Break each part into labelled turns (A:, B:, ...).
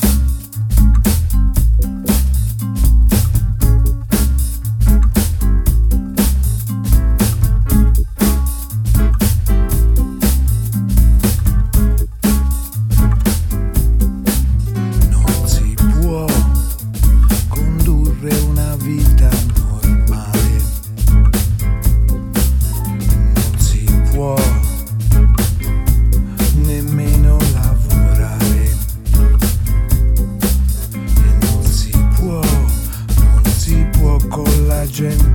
A: you virgin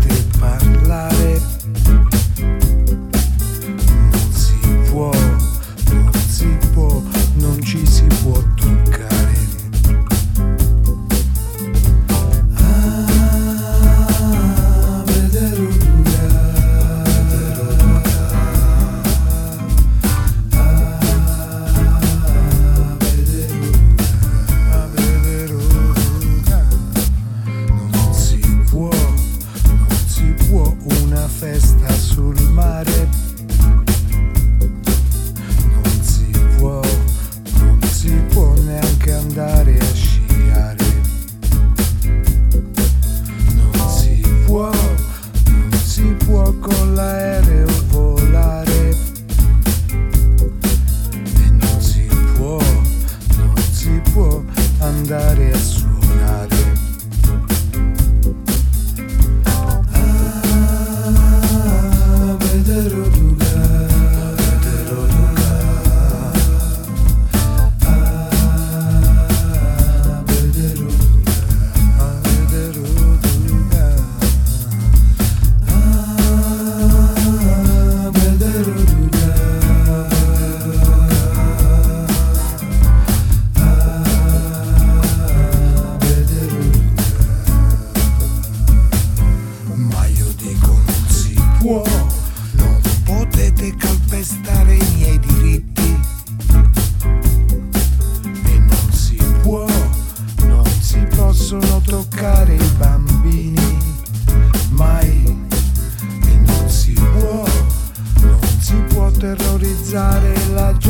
A: testa sul mare. Non si può, non si può neanche andare. terrorizzare la gente.